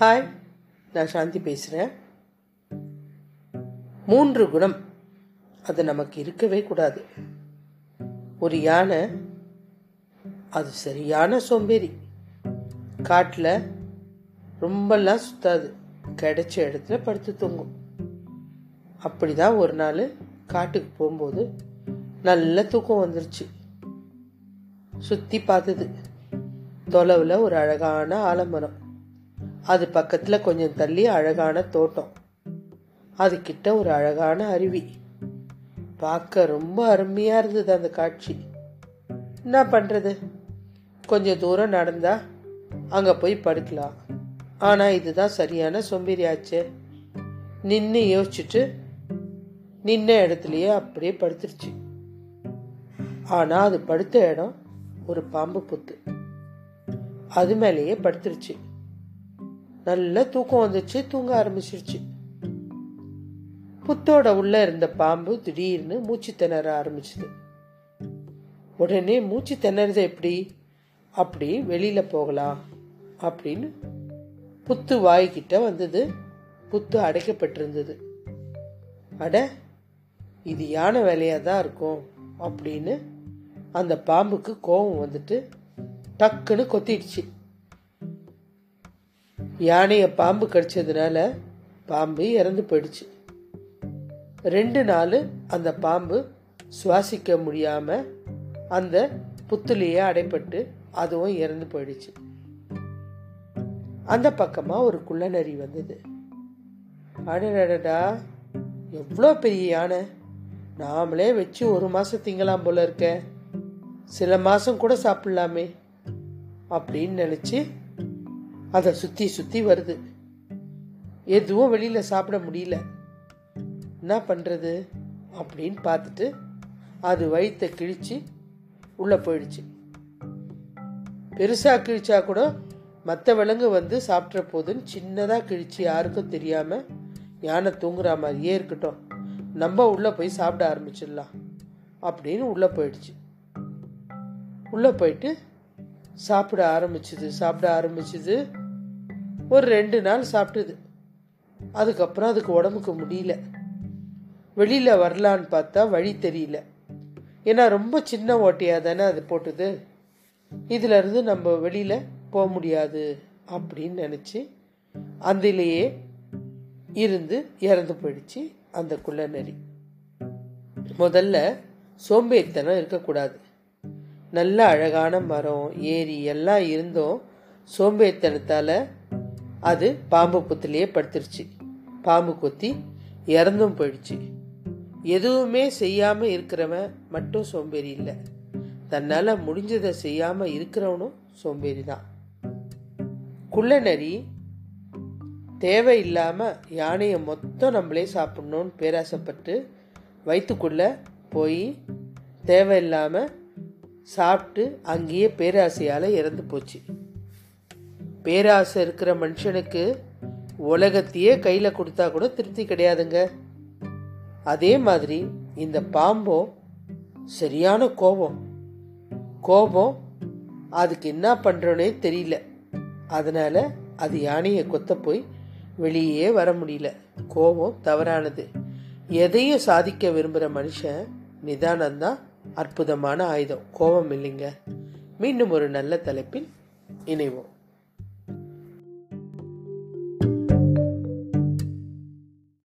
Hi நான் சாந்தி பேசுகிறேன் மூன்று குணம். அது நமக்கு இருக்கவே கூடாது. ஒரு யானை அது சரியான சோம்பேறி. காட்டில் ரொம்பலாம் சுத்தாது. கிடைச்ச இடத்துல படுத்து தூங்கும். அப்படிதான் ஒரு நாள் காட்டுக்கு போகும்போது நல்ல தூக்கம் வந்துருச்சு. சுற்றி பார்த்தது. தொலைவில் ஒரு அழகான ஆலமரம். அது பக்கத்தில் கொஞ்சம் தள்ளி அழகான தோட்டம். அதுக்கிட்ட ஒரு அழகான அருவி. பார்க்க ரொம்ப அருமையாக இருந்தது அந்த காட்சி. என்ன பண்ணுறது கொஞ்சம் தூரம் நடந்தா அங்கே போய் படுக்கலாம். ஆனால் இதுதான் சரியான சோம்பேறி ஆச்சே நின்று யோசிச்சுட்டு நின்ன இடத்துலயே அப்படியே படுத்துருச்சு. ஆனால் அது படுத்த இடம் ஒரு பாம்பு புத்து. அது மேலேயே படுத்துருச்சு. நல்ல தூக்கம் வந்துச்சு தூங்க ஆரம்பிச்சிருச்சு. புத்தோட உள்ள இருந்த பாம்பு திடீர்னு மூச்சு திணற ஆரம்பிச்சுது. உடனே மூச்சு திணறது எப்படி? அப்படி வெளியில போகலாம் அப்படின்னு புத்து வாய்கிட்ட வந்தது. புத்து அடைக்கப்பட்டிருந்தது. அட இது யானை வேலையா தான் இருக்கும் அப்படின்னு அந்த பாம்புக்கு கோபம் வந்துட்டு டக்குன்னு கொத்திடுச்சு. யானையை பாம்பு கடிச்சதுனால பாம்பு இறந்து போயிடுச்சு. ரெண்டு நாள் அந்த பாம்பு சுவாசிக்க முடியாமல் அந்த புத்துலேயே அடைப்பட்டு அதுவும் இறந்து போயிடுச்சு. அந்த பக்கமாக ஒரு குள்ளநரி வந்தது. அடடடா எவ்வளோ பெரிய யானை? நாமளே வச்சு ஒரு மாதம் திங்கலாம் போல இருக்க. சில மாதம் கூட சாப்பிட்லாமே அப்படின்னு நினச்சி அதை சுத்தி சுத்தி வருது. எதுவும் வெளியில சாப்பிட முடியல. என்ன பண்றது? அப்படின்னு பார்த்துட்டு அது வயிற்ற கிழிச்சு உள்ள போயிடுச்சு. பெருசா கிழிச்சா கூட மற்ற விலங்கு வந்து சாப்பிட்ற போதுன்னு சின்னதாக கிழிச்சு யாருக்கும் தெரியாம யானை தூங்குற மாதிரியே இருக்கட்டும். நம்ம உள்ள போய் சாப்பிட ஆரம்பிச்சிடலாம் அப்படின்னு உள்ள போயிடுச்சு. உள்ள போயிட்டு சாப்பிட ஆரம்பிச்சுது சாப்பிட ஆரம்பிச்சுது. ஒரு ரெண்டு நாள் சாப்பிட்டுது. அதுக்கப்புறம் அதுக்கு உடம்புக்கு முடியல. வெளியில் வரலான்னு பார்த்தா வழி தெரியல. ஏன்னா ரொம்ப சின்ன ஓட்டையாக தானே அது போட்டுது. இதிலிருந்து நம்ம வெளியில் போக முடியாது அப்படின்னு நினச்சி அதிலேயே இருந்து இறந்து போயிடுச்சு அந்த குள்ளநரி. முதல்ல சோம்பேறித்தனம் இருக்கக்கூடாது. நல்ல அழகான மரம் ஏரி எல்லாம் இருந்தும் சோம்பேறித்தனத்தால் அது பாம்பு புத்திலேயே படுத்துருச்சு. பாம்பு கொத்தி இறந்தும் போயிடுச்சு. எதுவுமே செய்யாமல் இருக்கிறவன் மட்டும் சோம்பேறி இல்லை. தன்னால் முடிஞ்சதை செய்யாமல் இருக்கிறவனும் சோம்பேறி தான் குள்ளநரி தேவையில்லாமல் யானையை மொத்தம் நம்மளே சாப்பிடணும்னு பேராசைப்பட்டு வயிற்றுக்குள்ளே போய் தேவையில்லாமல் சாப்பிட்டு அங்கேயே பேராசையால் இறந்து போச்சு. பேராசை இருக்கிற மனுஷனுக்கு உலகத்தையே கையில் கொடுத்தா கூட திருப்தி கிடையாதுங்க. அதே மாதிரி இந்த பாம்போ சரியான கோபம். கோபம் அதுக்கு என்ன பண்ணுறோனே தெரியல. அதனால் அது யானையை கொத்த போய் வெளியே வர முடியல. கோபம் தவறானது. எதையும் சாதிக்க விரும்புகிற மனுஷன் நிதானம்தான் அற்புதமான ஆயுதம். கோபம் இல்லைங்க. மீண்டும் ஒரு நல்ல தலைப்பில் இணைவோம்.